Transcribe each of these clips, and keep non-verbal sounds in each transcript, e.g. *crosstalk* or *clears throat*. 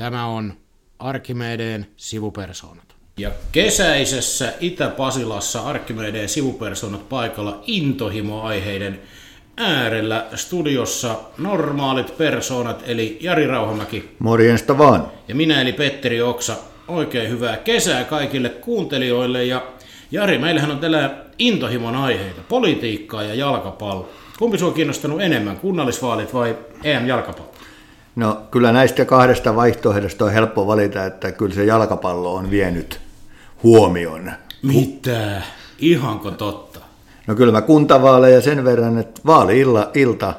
Tämä on Arkimedeen sivupersoonat. Ja kesäisessä Itä-Pasilassa Arkimedeen sivupersoonat paikalla intohimoaiheiden äärellä studiossa normaalit persoonat, eli Jari Rauhamäki. Morjesta vaan. Ja minä eli Petteri Oksa. Oikein hyvää kesää kaikille kuuntelijoille. Ja Jari, meillähän on tällä intohimon aiheita, politiikkaa ja jalkapallo. Kumpi sinua on kiinnostanut enemmän, kunnallisvaalit vai EM-jalkapallo? No kyllä näistä kahdesta vaihtoehdosta on helppo valita, että kyllä se jalkapallo on vienyt huomion. Mitä? Ihanko totta? No kyllä mä kuntavaaleja sen verran, että vaali-ilta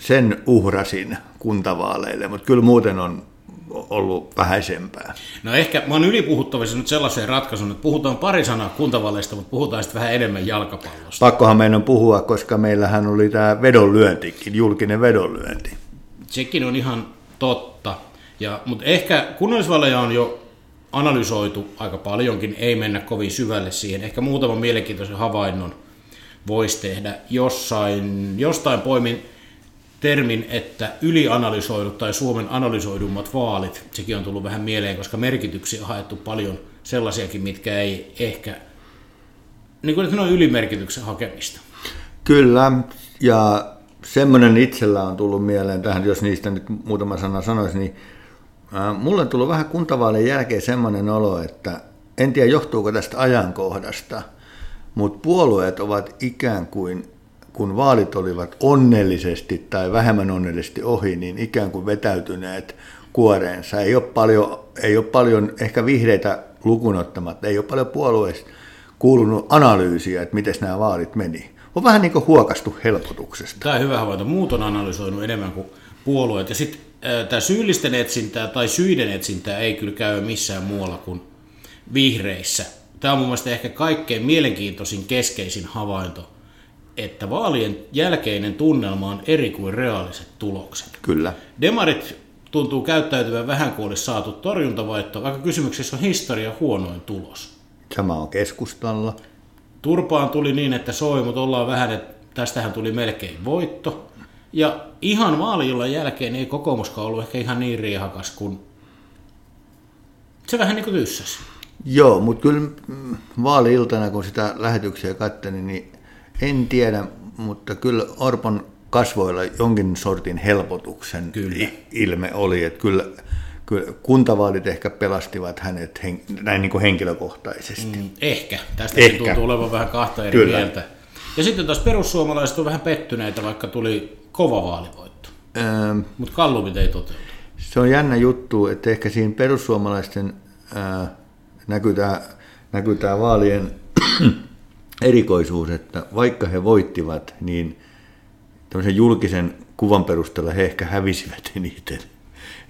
sen uhrasin kuntavaaleille, mutta kyllä muuten on ollut vähäisempää. No ehkä mä oon ylipuhuttavissa nyt sellaiseen ratkaisuun, että puhutaan pari sanaa kuntavaaleista, mutta puhutaan sitten vähän enemmän jalkapallosta. Pakkohan meidän puhua, koska meillähän oli tämä vedonlyöntikin, julkinen vedonlyönti. Sekin on ihan totta. Ja, mutta ehkä kunnallisvaaleja on jo analysoitu aika paljonkin, ei mennä kovin syvälle siihen. Ehkä muutaman mielenkiintoisen havainnon voisi tehdä jossain, jostain poimin termin, että ylianalysoidut tai Suomen analysoidummat vaalit, sekin on tullut vähän mieleen, koska merkityksiä on haettu paljon sellaisiakin, mitkä ei ehkä, niin kuin ne on ylimerkityksen hakemista. Kyllä, ja semmoinen itsellä on tullut mieleen tähän, jos niistä nyt muutama sana sanoisi, niin mulle on tullut vähän kuntavaalien jälkeen semmoinen olo, että en tiedä johtuuko tästä ajankohdasta, mutta puolueet ovat ikään kuin, kun vaalit olivat onnellisesti tai vähemmän onnellisesti ohi, niin ikään kuin vetäytyneet kuoreensa. Ei ole paljon, ei ole paljon ehkä vihreitä lukunottamatta, ei ole paljon puolueista kuulunut analyysiä, että miten nämä vaalit meni on vähän niin kuin huokastu helpotuksesta. Tämä on hyvä havainto. Muut on analysoinut enemmän kuin puolueet. Ja sitten tämä syyllisten etsintää tai syiden etsintää ei kyllä käy missään muualla kuin vihreissä. Tämä on mun mielestä ehkä kaikkein mielenkiintoisin keskeisin havainto, että vaalien jälkeinen tunnelma on eri kuin reaaliset tulokset. Kyllä. Demarit tuntuu käyttäytyvän vähän kuin olisi saatu torjuntavaihto, vaikka kysymyksessä on historia huonoin tulos. Sama on keskustalla. Turpaan tuli niin, että soi, mutta ollaan vähän, että tästähän tuli melkein voitto. Ja ihan vaalillan jälkeen ei kokoomuskaan ollut ehkä ihan niin riihakas kuin se vähän niin kuin tyssäsi. Joo, mutta kyllä vaali-iltana, kun sitä lähetyksiä katselin, niin en tiedä, mutta kyllä Orpon kasvoilla jonkin sortin helpotuksen kyllä. ilme oli, että kyllä kyllä kuntavaalit ehkä pelastivat hänet hen, näin niin kuin henkilökohtaisesti. Mm, ehkä. Tästä ehkä. tuntuu olevan vähän kahta eri kyllä. mieltä. Ja sitten taas perussuomalaiset on vähän pettyneitä, vaikka tuli kova vaalivoitto. Ähm, Mutta kallumit ei toteutu. Se on jännä juttu, että ehkä siinä perussuomalaisten äh, näkyy, tämä, näkyy vaalien *clears throat* erikoisuus, että vaikka he voittivat, niin tämmöisen julkisen kuvan perusteella he ehkä hävisivät eniten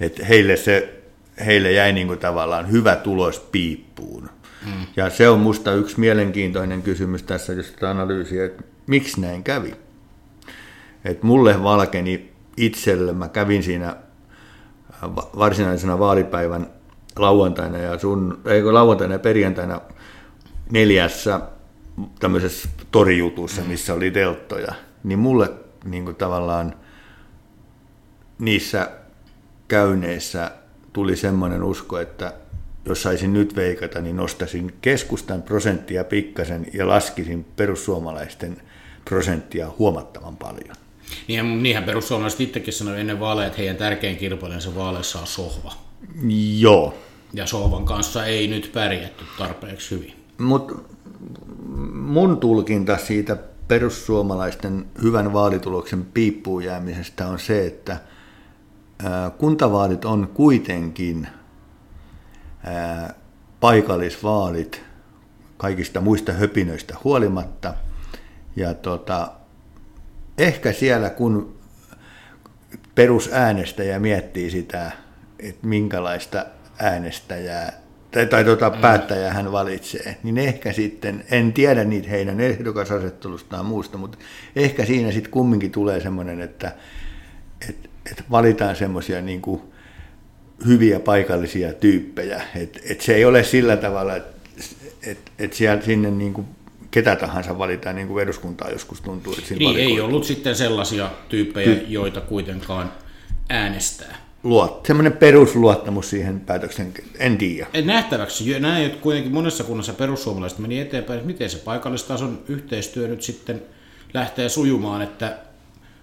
että heille, se, heille jäi niin kuin tavallaan hyvä tulos piippuun. Mm. Ja se on musta yksi mielenkiintoinen kysymys tässä, jos sitä analyysiä, että miksi näin kävi. Et mulle valkeni itselle, mä kävin siinä varsinaisena vaalipäivän lauantaina ja sun, ei lauantaina ja perjantaina neljässä tämmöisessä torijutussa, missä oli telttoja, niin mulle niin kuin tavallaan niissä käyneissä tuli semmoinen usko, että jos saisin nyt veikata, niin nostasin keskustan prosenttia pikkasen ja laskisin perussuomalaisten prosenttia huomattavan paljon. Niin, niinhän perussuomalaiset itsekin sanoi ennen vaaleja, että heidän tärkein kilpailijansa vaaleissa on sohva. Joo. Ja sohvan kanssa ei nyt pärjätty tarpeeksi hyvin. Mutta mun tulkinta siitä perussuomalaisten hyvän vaalituloksen piippuun jäämisestä on se, että – kuntavaalit on kuitenkin paikallisvaalit kaikista muista höpinöistä huolimatta. Ja tota, ehkä siellä kun perusäänestäjä miettii sitä, että minkälaista äänestäjää tai, tai tuota, mm. päättäjää hän valitsee, niin ehkä sitten, en tiedä niitä heidän ehdokasasettelustaan muusta, mutta ehkä siinä sitten kumminkin tulee semmoinen, että, että että valitaan semmoisia niin hyviä paikallisia tyyppejä. Et, et se ei ole sillä tavalla, että et, et siellä, sinne niin kuin ketä tahansa valitaan, niin kuin eduskuntaa joskus tuntuu. Että niin, ei ollut sitten sellaisia tyyppejä, Ty- joita kuitenkaan äänestää. luot, semmoinen perusluottamus siihen päätöksen, en tiedä. Nähtäväksi, näin kuitenkin monessa kunnassa perussuomalaiset meni eteenpäin, että miten se paikallistason yhteistyö nyt sitten lähtee sujumaan, että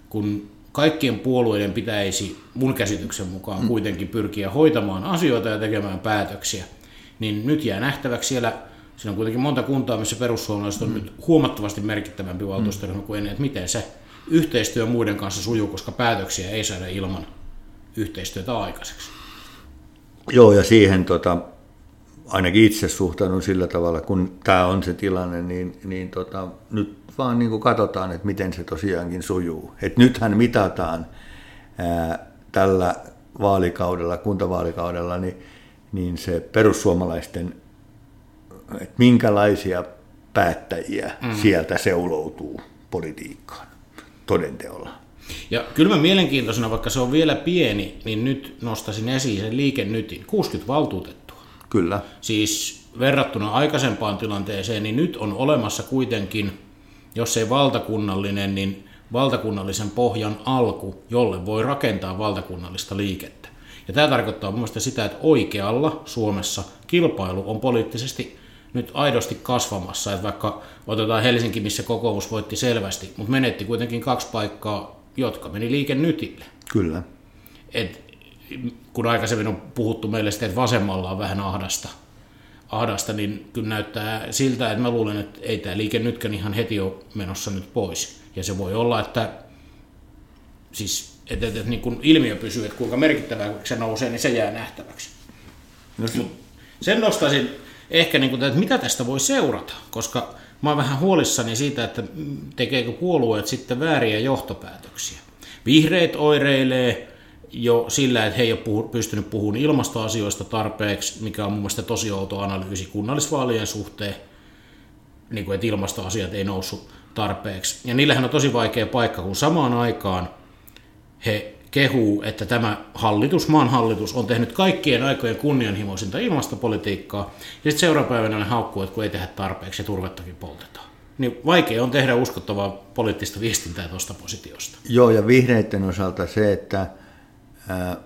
kun kaikkien puolueiden pitäisi mun käsityksen mukaan mm. kuitenkin pyrkiä hoitamaan asioita ja tekemään päätöksiä, niin nyt jää nähtäväksi siellä, siinä on kuitenkin monta kuntaa, missä perussuomalaiset on mm. nyt huomattavasti merkittävämpi valtuustoryhmä kuin ennen, että miten se yhteistyö muiden kanssa sujuu, koska päätöksiä ei saada ilman yhteistyötä aikaiseksi. Joo, ja siihen tota, ainakin itse suhtaudun sillä tavalla, kun tämä on se tilanne, niin, niin tota, nyt vaan niin kuin katsotaan, että miten se tosiaankin sujuu. Et nythän mitataan ää, tällä vaalikaudella, kuntavaalikaudella, niin, niin se perussuomalaisten, että minkälaisia päättäjiä mm. sieltä seuloutuu politiikkaan todenteolla. Ja kyllä mä mielenkiintoisena, vaikka se on vielä pieni, niin nyt nostasin esiin sen liikennytin. 60 valtuutettua. Kyllä. Siis verrattuna aikaisempaan tilanteeseen, niin nyt on olemassa kuitenkin, jos ei valtakunnallinen, niin valtakunnallisen pohjan alku, jolle voi rakentaa valtakunnallista liikettä. Ja tämä tarkoittaa mun mielestä sitä, että oikealla Suomessa kilpailu on poliittisesti nyt aidosti kasvamassa. Että vaikka otetaan Helsinki, missä kokoomus voitti selvästi, mutta menetti kuitenkin kaksi paikkaa jotka meni liikennytille. Kyllä. Et, kun aikaisemmin on puhuttu meille sitten, että vasemmalla on vähän ahdasta, ahdasta, niin kyllä näyttää siltä, että mä luulen, että ei tämä liike nytkään ihan heti ole menossa nyt pois. Ja se voi olla, että siis että, että, että niin kun ilmiö pysyy, että kuinka merkittävää se nousee, niin se jää nähtäväksi. No, Mut sen nostaisin ehkä, niin kuin, että mitä tästä voi seurata, koska Mä oon vähän huolissani siitä, että tekeekö puolueet sitten vääriä johtopäätöksiä. Vihreät oireilee jo sillä, että he ei ole puhu, pystynyt puhumaan ilmastoasioista tarpeeksi, mikä on mun mielestä tosi outo analyysi kunnallisvaalien suhteen, niin kuin, että ilmastoasiat ei noussut tarpeeksi. Ja niillähän on tosi vaikea paikka, kun samaan aikaan he kehuu, että tämä hallitus, maan hallitus, on tehnyt kaikkien aikojen kunnianhimoisinta ilmastopolitiikkaa, ja sitten seuraapäivänä ne haukkuu, että kun ei tehdä tarpeeksi ja turvettakin poltetaan. Niin vaikea on tehdä uskottavaa poliittista viestintää tuosta positiosta. Joo, ja vihreiden osalta se, että ää,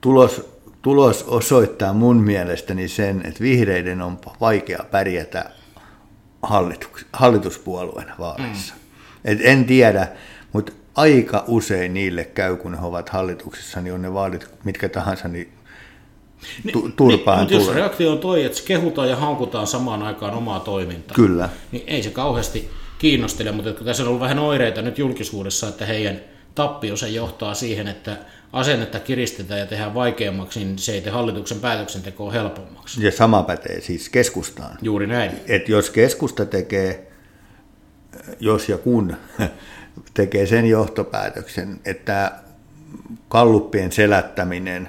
tulos, tulos osoittaa mun mielestäni sen, että vihreiden on vaikea pärjätä hallitus, hallituspuolueena vaaleissa. Mm. Et en tiedä, mutta aika usein niille käy, kun he ovat hallituksessa, niin on ne vaalit mitkä tahansa, niin tu- turpaan niin, Mutta jos reaktio on toi, että kehutaan ja haukutaan samaan aikaan omaa toimintaa, Kyllä. niin ei se kauheasti kiinnostele, mutta kun tässä on ollut vähän oireita nyt julkisuudessa, että heidän tappio se johtaa siihen, että asennetta kiristetään ja tehdään vaikeammaksi, niin se ei tee hallituksen päätöksentekoa helpommaksi. Ja sama pätee siis keskustaan. Juuri näin. Et jos keskusta tekee, jos ja kun *laughs* tekee sen johtopäätöksen, että kalluppien selättäminen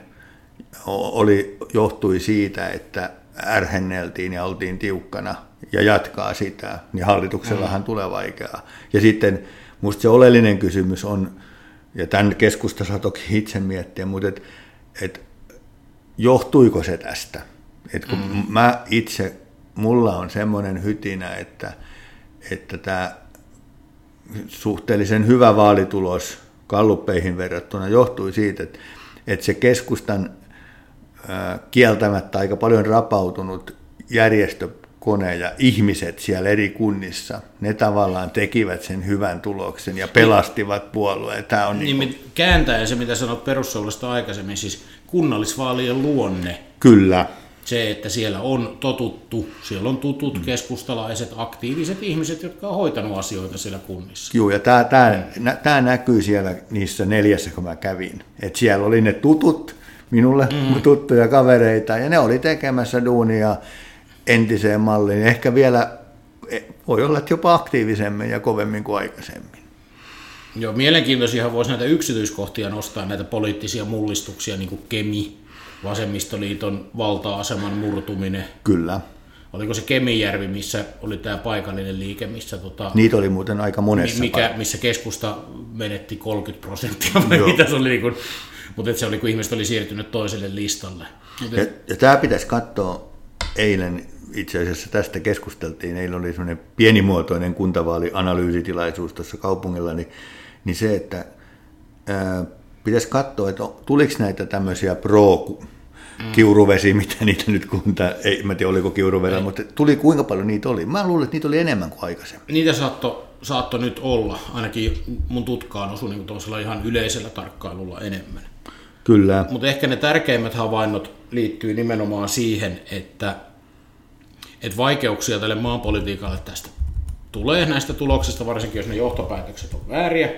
oli, johtui siitä, että ärhenneltiin ja oltiin tiukkana ja jatkaa sitä, niin hallituksellahan mm. tulee vaikeaa. Ja sitten minusta se oleellinen kysymys on, ja tämän keskusta saa toki itse miettiä, mutta et, et, johtuiko se tästä? Et kun mm. mä itse, mulla on semmoinen hytinä, että, että tämä suhteellisen hyvä vaalitulos kalluppeihin verrattuna johtui siitä, että, että se keskustan kieltämättä aika paljon rapautunut järjestökone ja ihmiset siellä eri kunnissa, ne tavallaan tekivät sen hyvän tuloksen ja pelastivat puolueen. Tämä on niin, niin kuin... kääntäen se, mitä sanoit perussuolesta aikaisemmin, siis kunnallisvaalien luonne. Kyllä se, että siellä on totuttu, siellä on tutut mm. keskustalaiset, aktiiviset ihmiset, jotka on hoitanut asioita siellä kunnissa. Joo, ja tämä, tämä, tämä näkyy siellä niissä neljässä, kun mä kävin. Että siellä oli ne tutut, minulle mm. tuttuja kavereita, ja ne oli tekemässä duunia entiseen malliin. Ehkä vielä, e, voi olla, että jopa aktiivisemmin ja kovemmin kuin aikaisemmin. Joo, mielenkiintoisia voisi näitä yksityiskohtia nostaa, näitä poliittisia mullistuksia, niin kuin Kemi, vasemmistoliiton valta-aseman murtuminen. Kyllä. Oliko se Kemijärvi, missä oli tämä paikallinen liike, missä... Tota, Niitä oli muuten aika monessa. Mikä, missä keskusta menetti 30 prosenttia, vai mitä se oli, kun, mutta se oli, kun ihmiset oli siirtynyt toiselle listalle. Ja, ja tämä pitäisi katsoa eilen, itse asiassa tästä keskusteltiin, eilen oli semmoinen pienimuotoinen kuntavaalianalyysitilaisuus tuossa kaupungilla, niin, niin se, että ää, pitäisi katsoa, että tuliko näitä tämmöisiä pro kiuruvesi, mitä niitä nyt kunta, ei mä tiedä oliko kiuruvesi, mutta tuli kuinka paljon niitä oli. Mä luulen, että niitä oli enemmän kuin aikaisemmin. Niitä saattoi saatto nyt olla, ainakin mun tutkaan osui niin ihan yleisellä tarkkailulla enemmän. Kyllä. Mutta ehkä ne tärkeimmät havainnot liittyy nimenomaan siihen, että, että vaikeuksia tälle maanpolitiikalle tästä tulee näistä tuloksista, varsinkin jos ne johtopäätökset on vääriä.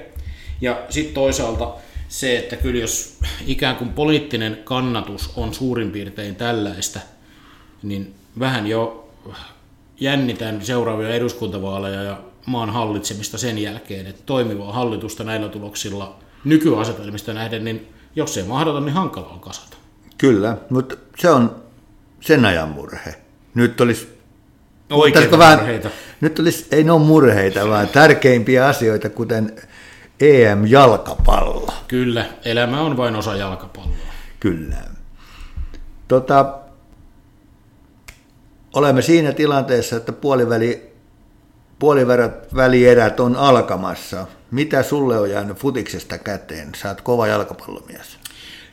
Ja sitten toisaalta se, että kyllä jos ikään kuin poliittinen kannatus on suurin piirtein tällaista, niin vähän jo jännitän seuraavia eduskuntavaaleja ja maan hallitsemista sen jälkeen, että toimivaa hallitusta näillä tuloksilla nykyasetelmista nähden, niin jos ei mahdota, niin hankala on kasata. Kyllä, mutta se on sen ajan murhe. Nyt olisi Oikeita vähän, murheita. Nyt olisi, ei ne ole murheita, vaan tärkeimpiä asioita, kuten EM-jalkapallo. Kyllä, elämä on vain osa jalkapalloa. Kyllä. Tota, olemme siinä tilanteessa, että puoliväli, puolivälierät on alkamassa. Mitä sulle on jäänyt futiksesta käteen? Oot kova jalkapallomies.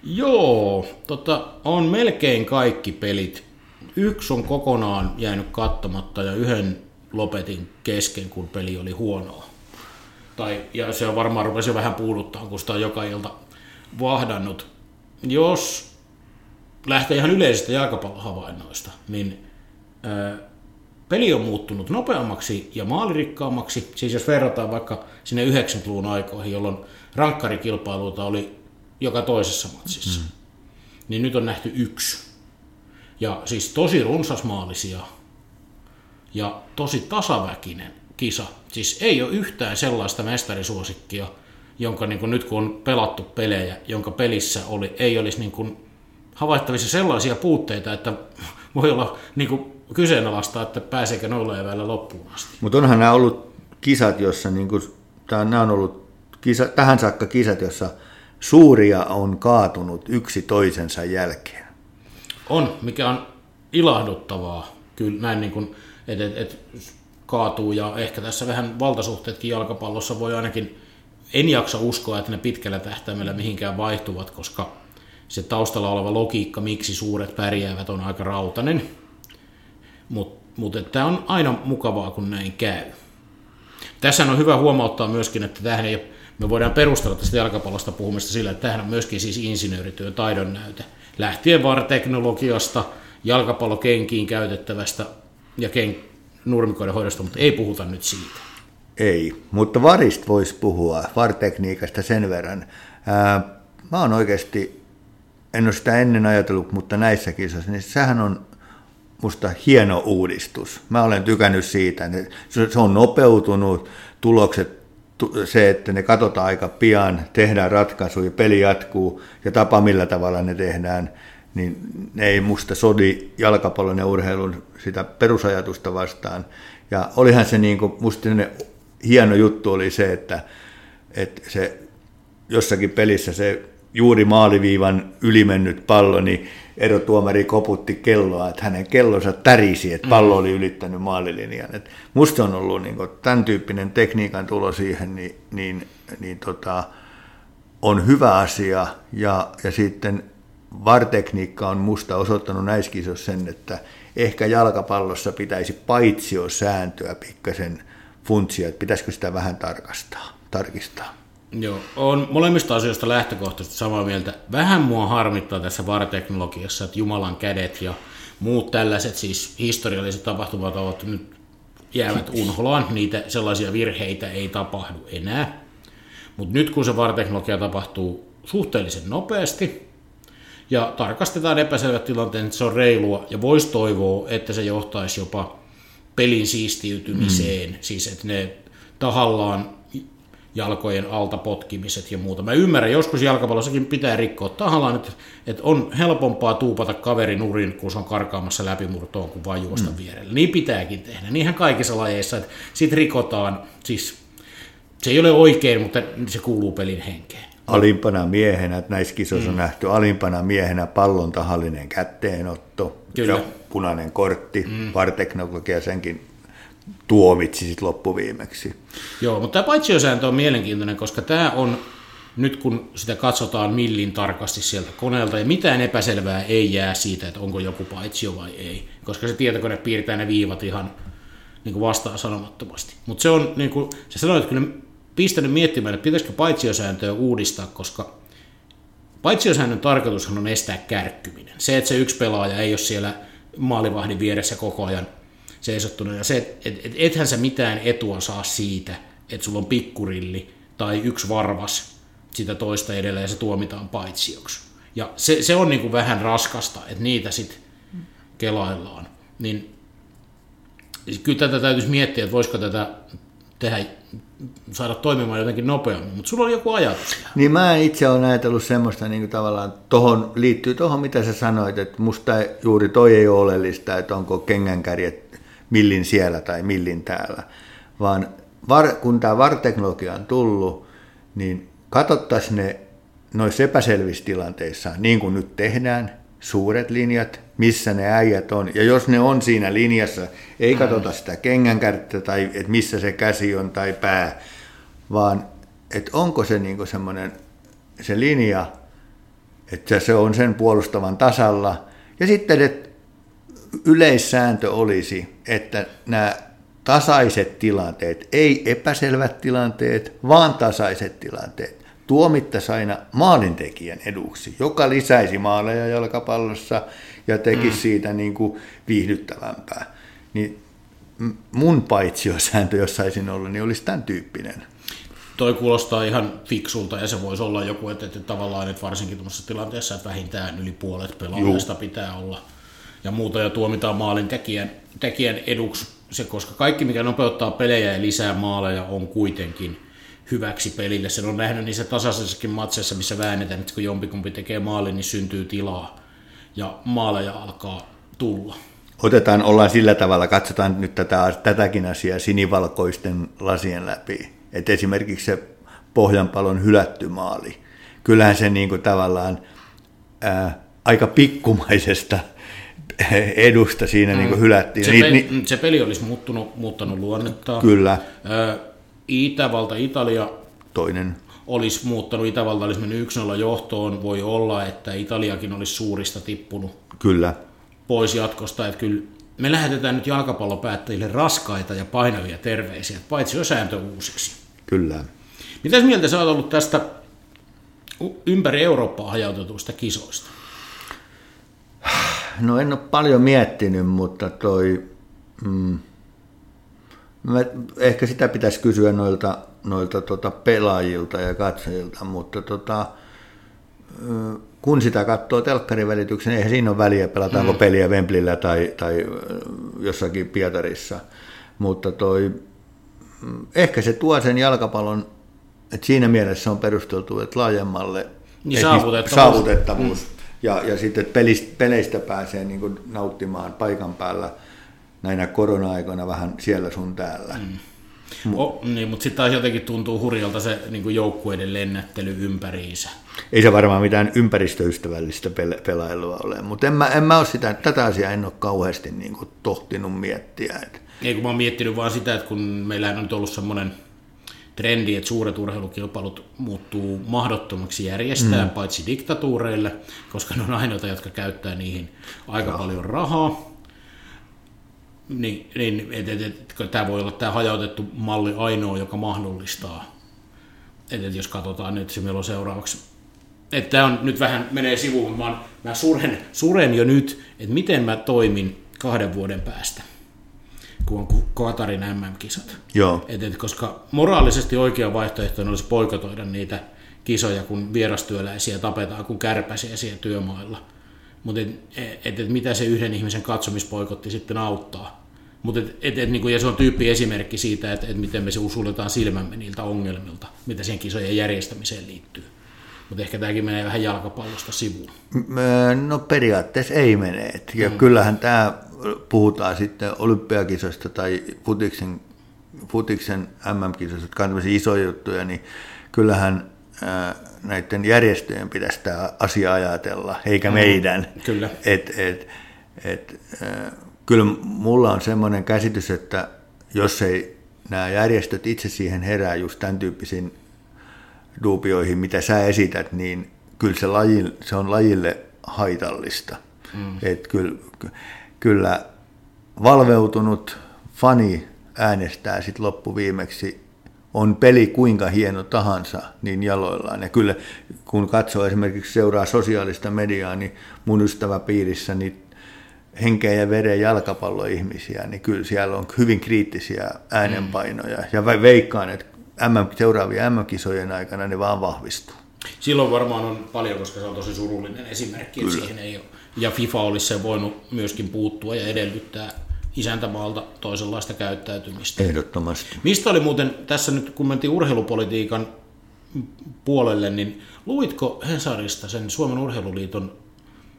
Joo, tota, on melkein kaikki pelit. Yksi on kokonaan jäänyt katsomatta ja yhden lopetin kesken, kun peli oli huonoa. Tai, ja se on varmaan rupesi vähän puuduttaa, kun sitä on joka ilta vahdannut. Jos lähtee ihan yleisistä jalkapallohavainnoista, niin ää, peli on muuttunut nopeammaksi ja maalirikkaammaksi. Siis jos verrataan vaikka sinne 90-luvun aikoihin, jolloin rankkarikilpailuita oli joka toisessa matsissa, mm. niin nyt on nähty yksi. Ja siis tosi runsasmaalisia ja tosi tasaväkinen kisa. Siis ei ole yhtään sellaista mestarisuosikkia, jonka niin kuin nyt kun on pelattu pelejä, jonka pelissä oli, ei olisi niin kuin havaittavissa sellaisia puutteita, että *laughs* voi olla niin kuin kyseenalaista, että pääseekö noilla eväillä loppuun asti. Mutta onhan nämä ollut kisat, jossa niin nämä on ollut kisa, tähän saakka kisat, jossa suuria on kaatunut yksi toisensa jälkeen. On, mikä on ilahduttavaa, kyllä näin niin kuin, että et, et kaatuu ja ehkä tässä vähän valtasuhteetkin jalkapallossa voi ainakin, en jaksa uskoa, että ne pitkällä tähtäimellä mihinkään vaihtuvat, koska se taustalla oleva logiikka, miksi suuret pärjäävät, on aika rautainen. Mutta mut, tämä on aina mukavaa, kun näin käy. Tässä on hyvä huomauttaa myöskin, että tähän ei, me voidaan perustella tästä jalkapallosta puhumista sillä, että tähän on myöskin siis insinöörityön taidon näyte. Lähtien VAR-teknologiasta, jalkapallokenkiin käytettävästä ja ken, nurmikoiden hoidosta, mutta ei puhuta nyt siitä. Ei, mutta varista voisi puhua, vartekniikasta sen verran. Ää, mä oon oikeasti, en ole sitä ennen ajatellut, mutta näissä kisoissa, niin sehän on musta hieno uudistus. Mä olen tykännyt siitä, että se on nopeutunut, tulokset, se, että ne katsotaan aika pian, tehdään ratkaisuja, peli jatkuu ja tapa millä tavalla ne tehdään, niin ne ei musta sodi jalkapallon ja urheilun sitä perusajatusta vastaan. Ja olihan se niin kuin, musta hieno juttu oli se, että, että se jossakin pelissä se juuri maaliviivan ylimennyt pallo, niin erotuomari koputti kelloa, että hänen kellonsa tärisi, että pallo oli ylittänyt maalilinjan. Et musta on ollut niin kuin, tämän tyyppinen tekniikan tulo siihen, niin, niin, niin tota, on hyvä asia. Ja, ja sitten VAR-tekniikka on musta osoittanut näissä sen, että ehkä jalkapallossa pitäisi paitsio sääntöä pikkasen funtsia, että pitäisikö sitä vähän tarkastaa, tarkistaa. Joo, on molemmista asioista lähtökohtaisesti samaa mieltä. Vähän mua harmittaa tässä VAR-teknologiassa, että Jumalan kädet ja muut tällaiset siis historialliset tapahtumat ovat nyt jäävät unholaan, niitä sellaisia virheitä ei tapahdu enää. Mutta nyt kun se VAR-teknologia tapahtuu suhteellisen nopeasti, ja tarkastetaan epäselvät tilanteet, että se on reilua ja voisi toivoa, että se johtaisi jopa pelin siistiytymiseen, mm. siis että ne tahallaan jalkojen alta potkimiset ja muuta. Mä ymmärrän, joskus jalkapallossakin pitää rikkoa tahallaan, että, että on helpompaa tuupata kaverin urin, kun se on karkaamassa läpimurtoon, kuin vain juosta mm. vierellä. Niin pitääkin tehdä. Niinhän kaikissa lajeissa, että sit rikotaan, siis se ei ole oikein, mutta se kuuluu pelin henkeen alimpana miehenä, että näissä kisoissa mm. on nähty alimpana miehenä pallon tahallinen kätteenotto Kyllä. punainen kortti, mm. VAR-teknologia senkin tuomitsi sitten loppuviimeksi. Joo, mutta tämä paitsiosääntö on mielenkiintoinen, koska tämä on nyt kun sitä katsotaan millin tarkasti sieltä koneelta ja mitään epäselvää ei jää siitä, että onko joku paitsio vai ei, koska se tietokone piirtää ne viivat ihan niin kuin vastaan sanomattomasti. Mutta se on, niin kuin sä sanoit, kyllä pistänyt miettimään, että pitäisikö paitsijosääntöä uudistaa, koska paitsiosäännön tarkoitushan on estää kärkkyminen. Se, että se yksi pelaaja ei ole siellä maalivahdin vieressä koko ajan seisottuna, ja se, että et, et, ethän sä mitään etua saa siitä, että sulla on pikkurilli tai yksi varvas sitä toista edellä ja se tuomitaan paitsioksi. Ja se, se on niin kuin vähän raskasta, että niitä sitten kelaillaan. Niin kyllä tätä täytyisi miettiä, että voisiko tätä tehdä, saada toimimaan jotenkin nopeammin, mutta sulla oli joku ajatus. Niin mä itse olen ajatellut semmoista niin kuin tavallaan, tohon, liittyy tuohon mitä sä sanoit, että musta juuri toi ei ole oleellista, että onko kengänkärjet millin siellä tai millin täällä, vaan var, kun tämä VAR-teknologia on tullut, niin katsottaisiin ne noissa epäselvissä tilanteissa, niin kuin nyt tehdään, suuret linjat, missä ne äijät on. Ja jos ne on siinä linjassa, ei katsota sitä kengänkärttä tai että missä se käsi on tai pää, vaan että onko se niinku semmoinen se linja, että se on sen puolustavan tasalla. Ja sitten, että yleissääntö olisi, että nämä tasaiset tilanteet, ei epäselvät tilanteet, vaan tasaiset tilanteet, tuomittaisi aina maalintekijän eduksi, joka lisäisi maaleja jalkapallossa ja tekisi mm. siitä niin kuin viihdyttävämpää. Niin mun paitsiosääntö, jos saisin olla, niin olisi tämän tyyppinen. Toi kuulostaa ihan fiksulta ja se voisi olla joku, että, että tavallaan että varsinkin tuossa tilanteessa, että vähintään yli puolet pelaajista pitää olla ja muuta ja tuomitaan maalin tekijän, tekijän eduksi, se, koska kaikki mikä nopeuttaa pelejä ja lisää maaleja on kuitenkin hyväksi pelille. Sen on nähnyt niissä tasaisissakin matseissa, missä väännetään, että kun jompikumpi tekee maalin, niin syntyy tilaa ja maaleja alkaa tulla. Otetaan, ollaan sillä tavalla, katsotaan nyt tätä, tätäkin asiaa sinivalkoisten lasien läpi. Et esimerkiksi se Pohjanpalon hylätty maali. Kyllähän se niin kuin tavallaan ää, aika pikkumaisesta *laughs* edusta siinä mm. niin kuin hylättiin. Se, pe- ni- se peli olisi muuttunut, muuttanut luonnetta. Kyllä. Itävalta, Italia toinen olisi muuttanut, Itävalta olisi mennyt 1-0 johtoon, voi olla, että Italiakin olisi suurista tippunut kyllä. pois jatkosta. Että kyllä me lähetetään nyt jalkapallopäättäjille raskaita ja painavia terveisiä, paitsi jo sääntö uusiksi. Kyllä. Mitäs mieltä sä oot ollut tästä ympäri Eurooppaa hajautetuista kisoista? *sighs* No en ole paljon miettinyt, mutta toi... Mm, Mä, ehkä sitä pitäisi kysyä noilta, noilta tota pelaajilta ja katsojilta, mutta tota, kun sitä katsoo telkkarivälityksen, eihän siinä ole väliä, pelataanko mm. peliä Wembleyllä tai, tai jossakin Pietarissa. Mutta toi, mm, ehkä se tuo sen jalkapallon, että siinä mielessä on perusteltu, että laajemmalle niin saavutettavuus. saavutettavuus. Mm. Ja, ja sitten pelistä, peleistä pääsee niin kuin nauttimaan paikan päällä – näinä korona-aikoina vähän siellä sun täällä. Mm. O, niin, mutta sitten taas jotenkin tuntuu hurjalta se niin joukkueiden lennättely ympäriinsä. Ei se varmaan mitään ympäristöystävällistä pela- pelailua ole, mutta en mä, en mä ole sitä, tätä asiaa en ole kauheasti niin kuin tohtinut miettiä. Että... Ei kun mä oon miettinyt vaan sitä, että kun meillä on nyt ollut semmoinen trendi, että suuret urheilukilpailut muuttuu mahdottomaksi järjestää, mm. paitsi diktatuureille, koska ne on ainoita, jotka käyttää niihin aika Joo. paljon rahaa. Niin, niin että et, et, tämä voi olla tämä hajautettu malli ainoa, joka mahdollistaa. Että et, jos katsotaan nyt se meillä on seuraavaksi. Että tämä on nyt vähän menee sivuun, mä, mä suren, suren jo nyt, että miten mä toimin kahden vuoden päästä, kun on Katarin MM-kisat. Joo. Et, et, koska moraalisesti oikea vaihtoehto olisi poikotoida niitä kisoja, kun vierastyöläisiä tapetaan kuin kärpäsiä siellä työmailla. Mutta et, et, et, mitä se yhden ihmisen katsomispoikotti sitten auttaa? Mutta et, et, et, niin ja se on tyyppi esimerkki siitä, että et miten me se usulletaan silmämme niiltä ongelmilta, mitä siihen kisojen järjestämiseen liittyy. Mutta ehkä tämäkin menee vähän jalkapallosta sivuun. No periaatteessa ei mene. Ja mm. kyllähän tämä, puhutaan sitten olympiakisoista tai futiksen, futiksen MM-kisoista, jotka on isoja juttuja, niin kyllähän näiden järjestöjen pitäisi tämä asia ajatella, eikä mm. meidän. Kyllä. Et, et, et, kyllä mulla on semmoinen käsitys, että jos ei nämä järjestöt itse siihen herää just tämän tyyppisiin duubioihin, mitä sä esität, niin kyllä se, laji, se on lajille haitallista. Mm. Et kyllä, kyllä valveutunut fani äänestää sitten loppuviimeksi on peli kuinka hieno tahansa, niin jaloillaan. Ja kyllä kun katsoo esimerkiksi seuraa sosiaalista mediaa, niin mun ystäväpiirissä niin henkeä ja veren jalkapalloihmisiä, niin kyllä siellä on hyvin kriittisiä äänenpainoja. Ja veikkaan, että MM, seuraavien MM-kisojen aikana ne vaan vahvistuu. Silloin varmaan on paljon, koska se on tosi surullinen esimerkki, että siihen ei ole. Ja FIFA olisi se voinut myöskin puuttua ja edellyttää isäntämaalta toisenlaista käyttäytymistä. Ehdottomasti. Mistä oli muuten, tässä nyt kun mentiin urheilupolitiikan puolelle, niin luitko Hesarista sen Suomen urheiluliiton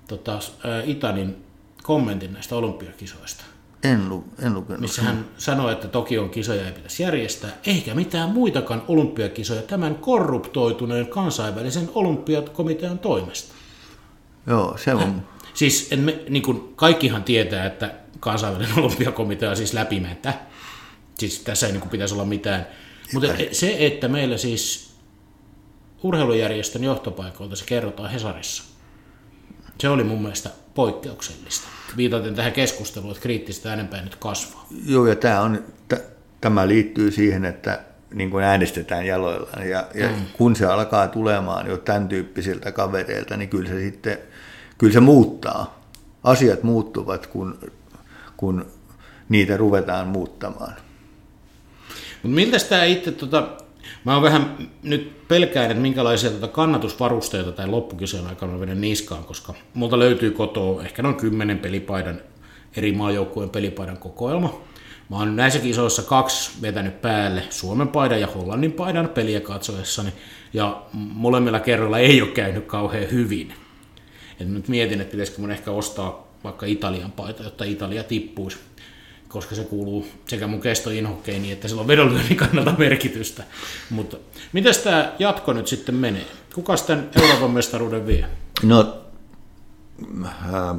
tota, Itanin kommentin näistä olympiakisoista? En, lu, en lukenut. Missä hän sanoi, että Tokion kisoja ei pitäisi järjestää, eikä mitään muitakaan olympiakisoja tämän korruptoituneen kansainvälisen olympiakomitean toimesta. Joo, se on. Siis en me, niin kuin kaikkihan tietää, että kansainvälinen *laughs* olympiakomitea on siis läpimentä. Siis tässä ei niin kuin pitäisi olla mitään. Mutta se, että meillä siis urheilujärjestön johtopaikoilta se kerrotaan Hesarissa, se oli mun mielestä poikkeuksellista. Viitaten tähän keskusteluun, että kriittistä äänenpäin nyt kasvaa. Joo, ja tämä, on, t- tämä liittyy siihen, että niin kuin äänestetään jaloillaan. Ja, ja mm. kun se alkaa tulemaan jo tämän tyyppisiltä kavereilta, niin kyllä se sitten kyllä se muuttaa. Asiat muuttuvat, kun, kun niitä ruvetaan muuttamaan. Mutta miltä tämä itse, tota, mä oon vähän nyt pelkään, että minkälaisia tota kannatusvarusteita tai loppukisojen aikana vedän niskaan, koska multa löytyy kotoa ehkä noin kymmenen pelipaidan, eri maajoukkueen pelipaidan kokoelma. Mä oon näissä kisoissa kaksi vetänyt päälle, Suomen paidan ja Hollannin paidan peliä katsoessani, ja molemmilla kerralla ei ole käynyt kauhean hyvin. Et nyt mietin, että pitäisikö mun ehkä ostaa vaikka Italian paita, jotta Italia tippuisi, koska se kuuluu sekä mun kestoinhokkeini että sillä on vedonlyönnin kannalta merkitystä. Mutta miten tämä jatko nyt sitten menee? Kuka tämän Euroopan mestaruuden vie? No, äh,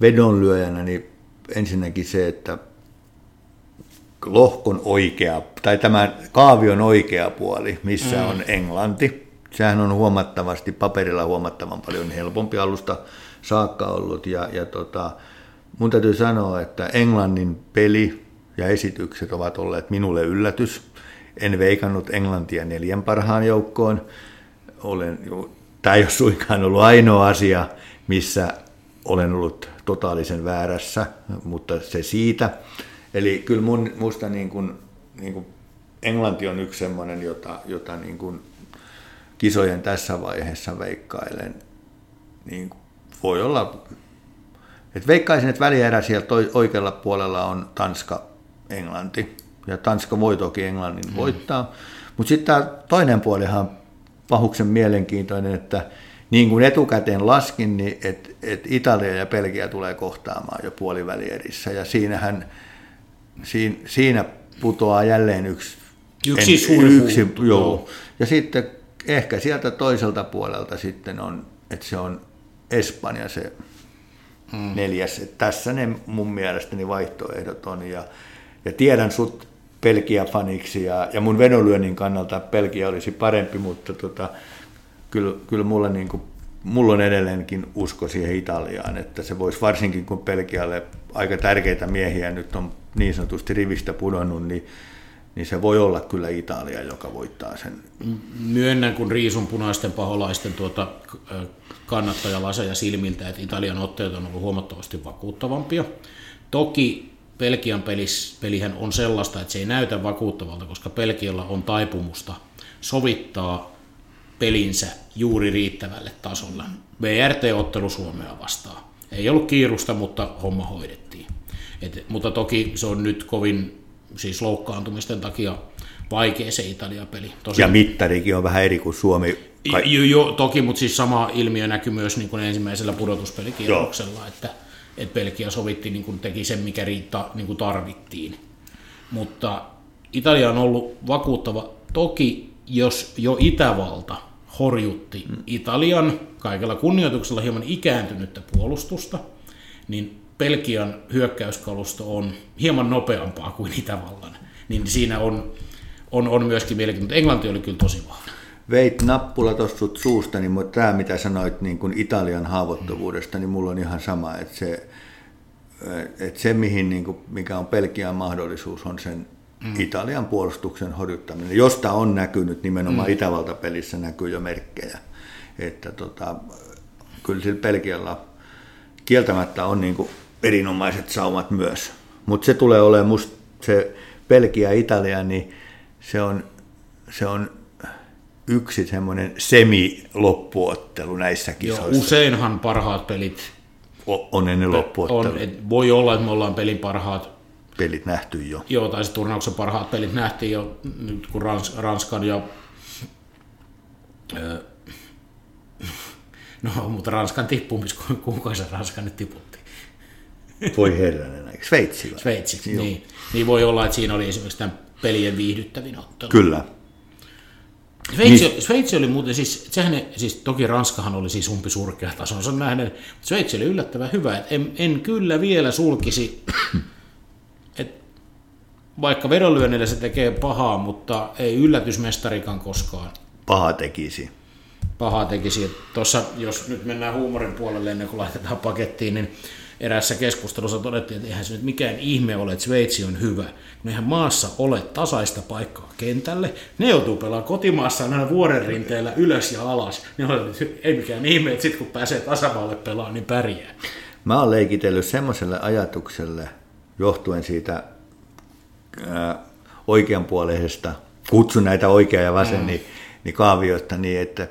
vedonlyöjänä niin ensinnäkin se, että lohkon oikea, tai tämän kaavion oikea puoli, missä mm. on Englanti. Sehän on huomattavasti, paperilla huomattavan paljon helpompi alusta saakka ollut. Ja, ja tota, mun täytyy sanoa, että Englannin peli ja esitykset ovat olleet minulle yllätys. En veikannut Englantia neljän parhaan joukkoon. Olen, tämä ei ole suinkaan ollut ainoa asia, missä olen ollut totaalisen väärässä, mutta se siitä. Eli kyllä mun, musta niin kuin, niin kuin Englanti on yksi sellainen, jota, jota niin kuin kisojen tässä vaiheessa veikkailen. Niin voi olla, että veikkaisin, että välierä siellä oikealla puolella on Tanska, Englanti. Ja Tanska voi toki Englannin mm. voittaa. Mutta sitten tämä toinen puolihan pahuksen mielenkiintoinen, että niin kuin etukäteen laskin, niin että et Italia ja Belgia tulee kohtaamaan jo puolivälierissä. Ja siinähän, siinä, siinä putoaa jälleen yksi Yksi en, suuri yksi, joo. joo. Ja sitten ehkä sieltä toiselta puolelta sitten on, että se on Espanja se hmm. neljäs. Tässä ne mun mielestäni vaihtoehdot on. Ja, ja tiedän sut Pelkia-faniksi ja, ja mun vedonlyönnin kannalta Pelkia olisi parempi, mutta tota, kyllä, kyllä mulla, niin kuin, mulla on edelleenkin usko siihen Italiaan, että se voisi varsinkin kun Pelkialle aika tärkeitä miehiä nyt on niin sanotusti rivistä pudonnut, niin niin se voi olla kyllä Italia, joka voittaa sen. Myönnän, kun riisun punaisten paholaisten tuota kannattajalaseja silmiltä, että Italian otteet on ollut huomattavasti vakuuttavampia. Toki Pelkian pelis, pelihän on sellaista, että se ei näytä vakuuttavalta, koska Pelkialla on taipumusta sovittaa pelinsä juuri riittävälle tasolle. VRT-ottelu Suomea vastaan. Ei ollut kiirusta, mutta homma hoidettiin. Et, mutta toki se on nyt kovin siis loukkaantumisten takia vaikea se Italia-peli. Tosi... Ja mittarikin on vähän eri kuin Suomi. Kai... Jo, jo, toki, mutta siis sama ilmiö näkyy myös niin kuin ensimmäisellä pudotuspelikierroksella, että, että Belgia sovitti, niin kuin teki sen, mikä riitta, niin kuin tarvittiin. Mutta Italia on ollut vakuuttava. Toki, jos jo Itävalta horjutti. Italian kaikella kunnioituksella hieman ikääntynyttä puolustusta, niin Pelkian hyökkäyskalusto on hieman nopeampaa kuin Itävallan, niin siinä on, on, on myöskin mielenkiintoinen. Englanti oli kyllä tosi vahva. Veit nappula tuossa suustani, mutta tämä mitä sanoit niin kuin Italian haavoittuvuudesta, niin mulla on ihan sama, että se, että se mihin, niin kuin, mikä on Pelkian mahdollisuus, on sen mm. Italian puolustuksen horjuttaminen, josta on näkynyt nimenomaan mm. Itävalta-pelissä näkyy jo merkkejä. Että tota, kyllä sillä Pelkialla kieltämättä on niin kuin erinomaiset saumat myös. Mutta se tulee olemaan musta se Belgia Italia, niin se on, se on yksi semmoinen semi-loppuottelu näissä kisoissa. Joo, useinhan parhaat pelit on ennen loppuottelu. On, et voi olla, että me ollaan pelin parhaat pelit nähty jo. Joo, tai se turnauksen parhaat pelit nähtiin jo nyt kun Rans, Ranskan ja no, mutta Ranskan tippumis, kuinka se Ranska nyt tiputti? Voi herranen, eikö Sveitsi? Sveitsi, niin. Niin voi olla, että siinä oli esimerkiksi tämän pelien viihdyttävin ottelu. Kyllä. Sveitsi, niin. Sveitsi oli muuten, siis, sehän, siis toki Ranskahan oli siis umpi surkea tasonsa nähden, mutta Sveitsi oli yllättävän hyvä. En, en kyllä vielä sulkisi, *clears throat* että vaikka vedonlyönnillä se tekee pahaa, mutta ei yllätysmestarikaan koskaan. Paha tekisi. Paha tekisi. Tuossa, jos nyt mennään huumorin puolelle ennen kuin laitetaan pakettiin, niin erässä keskustelussa todettiin, että eihän se nyt mikään ihme ole, että Sveitsi on hyvä. No eihän maassa ole tasaista paikkaa kentälle. Ne joutuu pelaamaan kotimaassa aina vuoren rinteellä ylös ja alas. Ne on, ei mikään ihme, että sitten kun pääsee tasavalle pelaamaan, niin pärjää. Mä oon leikitellyt semmoiselle ajatukselle, johtuen siitä ää, oikeanpuoleisesta, kutsun näitä oikea ja vasen, mm. niin, niin kaavioista, niin että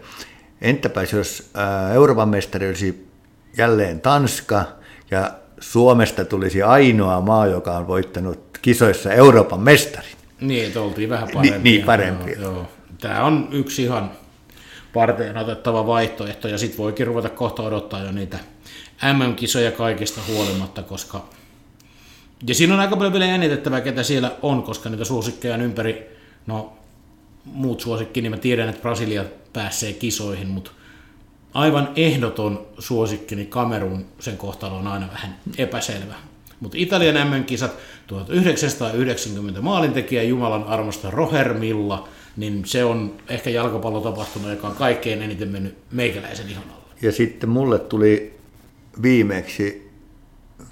entäpäs jos ää, Euroopan mestari olisi jälleen Tanska, ja Suomesta tulisi ainoa maa, joka on voittanut kisoissa Euroopan mestari. Niin, että oltiin vähän parempia. Ni, niin, parempia. Joo, joo. Tämä on yksi ihan parteen otettava vaihtoehto, ja sitten voikin ruveta kohta odottaa jo niitä MM-kisoja kaikista huolimatta, koska... Ja siinä on aika paljon vielä jännitettävää, ketä siellä on, koska niitä suosikkeja on ympäri, no muut suosikki, niin mä tiedän, että Brasilia pääsee kisoihin, mutta aivan ehdoton suosikkini Kamerun, sen kohtalo on aina vähän epäselvä. Mutta Italian MM-kisat 1990 maalintekijä Jumalan armosta Roher Milla, niin se on ehkä jalkapallotapahtuma, joka on kaikkein eniten mennyt meikäläisen ihon alle. Ja sitten mulle tuli viimeksi,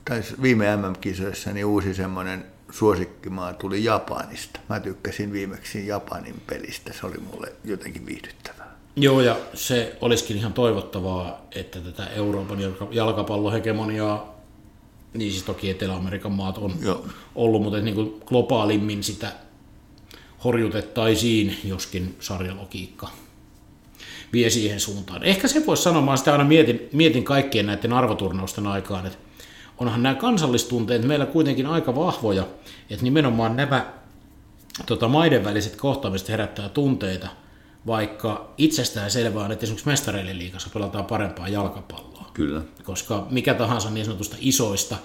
tai viime MM-kisoissa, niin uusi semmoinen suosikkimaa tuli Japanista. Mä tykkäsin viimeksi Japanin pelistä, se oli mulle jotenkin viihdyttävää. Joo, ja se olisikin ihan toivottavaa, että tätä Euroopan jalkapallohegemoniaa, niin siis toki Etelä-Amerikan maat on Joo. ollut, mutta niin kuin globaalimmin sitä horjutettaisiin, joskin sarjalogiikka vie siihen suuntaan. Ehkä se voisi sanoa, mä sitä aina mietin, mietin kaikkien näiden arvoturnausten aikaan, että onhan nämä kansallistunteet meillä kuitenkin aika vahvoja, että nimenomaan nämä tota, maiden väliset kohtaamiset herättää tunteita – vaikka itsestään selvää on, että esimerkiksi mestareiden liigassa pelataan parempaa jalkapalloa. Kyllä. Koska mikä tahansa niin sanotusta isoista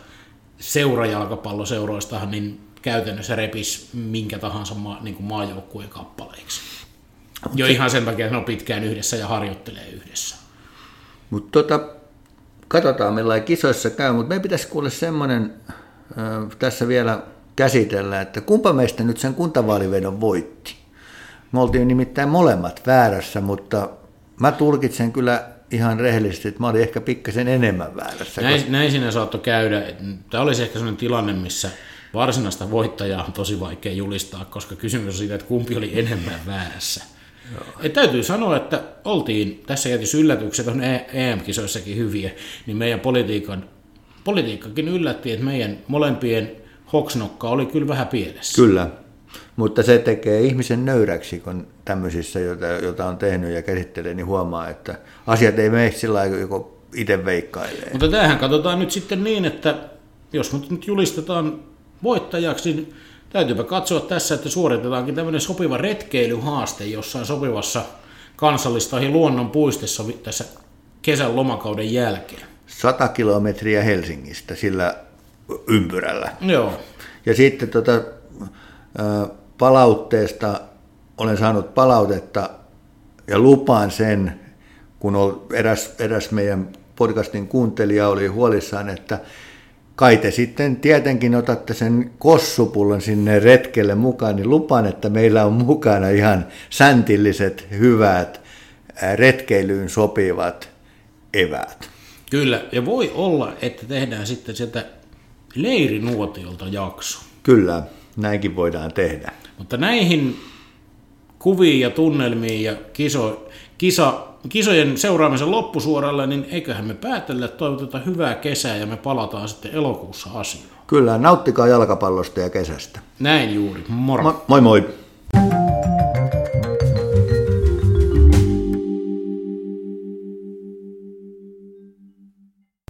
seurajalkapalloseuroistahan niin käytännössä repis minkä tahansa maa, niin kuin maajoukkueen kappaleiksi. Jo ihan sen takia, että ne on pitkään yhdessä ja harjoittelee yhdessä. Mutta tota, katsotaan millainen kisoissa käy, mutta meidän pitäisi kuulla semmoinen äh, tässä vielä käsitellä, että kumpa meistä nyt sen kuntavaalivedon voitti? Me oltiin nimittäin molemmat väärässä, mutta mä tulkitsen kyllä ihan rehellisesti, että mä olin ehkä pikkasen enemmän väärässä. Näin, koska... näin siinä saattoi käydä. Tämä olisi ehkä sellainen tilanne, missä varsinaista voittajaa on tosi vaikea julistaa, koska kysymys on siitä, että kumpi oli enemmän väärässä. Et täytyy sanoa, että oltiin tässä tietysti yllätykset on EM-kisoissakin hyviä, niin meidän politiikan, politiikkakin yllätti, että meidän molempien hoksnokka oli kyllä vähän pielessä. Kyllä, mutta se tekee ihmisen nöyräksi, kun tämmöisissä, joita, joita on tehnyt ja käsittelee, niin huomaa, että asiat ei mene sillä lailla, kun itse veikkailee. Mutta tämähän katsotaan nyt sitten niin, että jos nyt julistetaan voittajaksi, niin täytyypä katsoa tässä, että suoritetaankin tämmöinen sopiva retkeilyhaaste jossain sopivassa kansallis- tai luonnonpuistossa tässä kesän lomakauden jälkeen. 100 kilometriä Helsingistä sillä ympyrällä. Joo. Ja sitten tota, palautteesta olen saanut palautetta ja lupaan sen, kun eräs, eräs meidän podcastin kuuntelija oli huolissaan, että kai te sitten tietenkin otatte sen kossupullon sinne retkelle mukaan, niin lupaan, että meillä on mukana ihan säntilliset, hyvät, retkeilyyn sopivat eväät. Kyllä, ja voi olla, että tehdään sitten sieltä leirinuotiolta jakso. Kyllä, näinkin voidaan tehdä. Mutta näihin kuviin ja tunnelmiin ja kiso, kisa, kisojen seuraamisen loppusuoralla, niin eiköhän me päätellä, että toivotetaan hyvää kesää ja me palataan sitten elokuussa asiaan. Kyllä, nauttikaa jalkapallosta ja kesästä. Näin juuri, moro. Mo- moi moi!